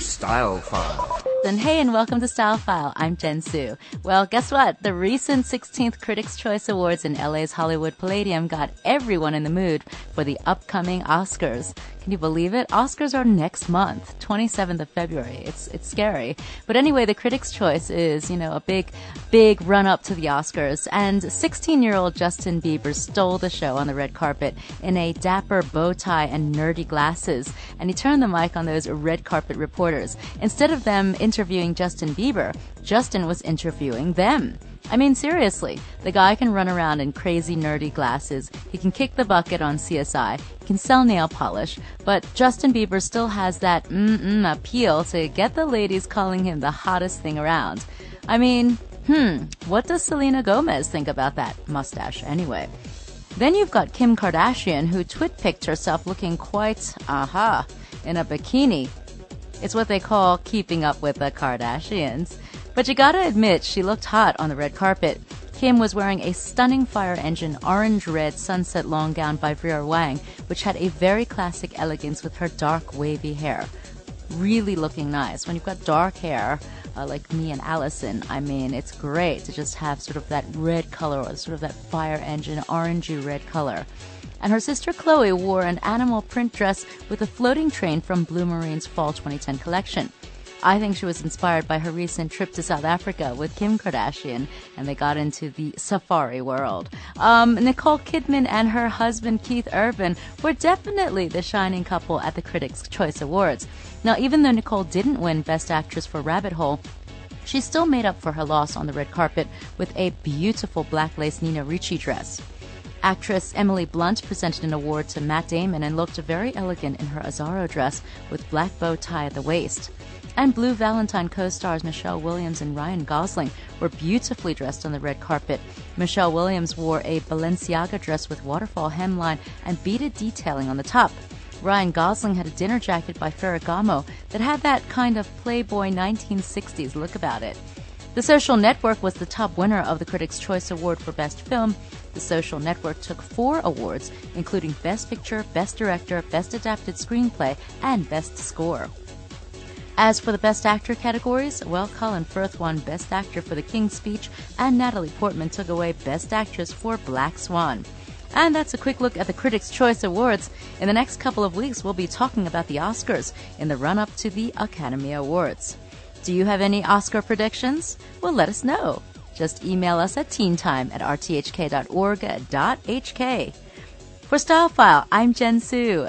Style File. And hey, and welcome to Style File. I'm Jen Su. Well, guess what? The recent 16th Critics' Choice Awards in LA's Hollywood Palladium got everyone in the mood for the upcoming Oscars. Can you believe it? Oscars are next month, 27th of February. It's it's scary. But anyway, the Critics' Choice is, you know, a big big run up to the Oscars and 16-year-old Justin Bieber stole the show on the red carpet in a dapper bow tie and nerdy glasses, and he turned the mic on those red carpet reporters. Instead of them interviewing Justin Bieber, Justin was interviewing them. I mean, seriously, the guy can run around in crazy nerdy glasses. He can kick the bucket on CSI. He can sell nail polish. But Justin Bieber still has that mm-mm appeal to get the ladies calling him the hottest thing around. I mean, hmm, what does Selena Gomez think about that mustache anyway? Then you've got Kim Kardashian, who twit picked herself looking quite, aha, in a bikini. It's what they call keeping up with the Kardashians. But you gotta admit, she looked hot on the red carpet. Kim was wearing a stunning fire engine orange red sunset long gown by Vera Wang, which had a very classic elegance with her dark wavy hair. Really looking nice. When you've got dark hair, uh, like me and Allison, I mean, it's great to just have sort of that red color or sort of that fire engine orangey red color. And her sister Khloé wore an animal print dress with a floating train from Blumarine's Fall 2010 collection. I think she was inspired by her recent trip to South Africa with Kim Kardashian, and they got into the safari world. Um, Nicole Kidman and her husband Keith Urban were definitely the shining couple at the Critics' Choice Awards. Now, even though Nicole didn't win Best Actress for Rabbit Hole, she still made up for her loss on the red carpet with a beautiful black lace Nina Ricci dress. Actress Emily Blunt presented an award to Matt Damon and looked very elegant in her Azzaro dress with black bow tie at the waist. And Blue Valentine co-stars Michelle Williams and Ryan Gosling were beautifully dressed on the red carpet. Michelle Williams wore a Balenciaga dress with waterfall hemline and beaded detailing on the top. Ryan Gosling had a dinner jacket by Ferragamo that had that kind of Playboy 1960s look about it. The Social Network was the top winner of the Critics' Choice Award for Best Film. The Social Network took four awards, including Best Picture, Best Director, Best Adapted Screenplay, and Best Score. As for the Best Actor categories, well, Colin Firth won Best Actor for The King's Speech, and Natalie Portman took away Best Actress for Black Swan. And that's a quick look at the Critics' Choice Awards. In the next couple of weeks, we'll be talking about the Oscars in the run up to the Academy Awards. Do you have any Oscar predictions? Well, let us know. Just email us at teentime at rthk.org.hk. For Style File, I'm Jen Su.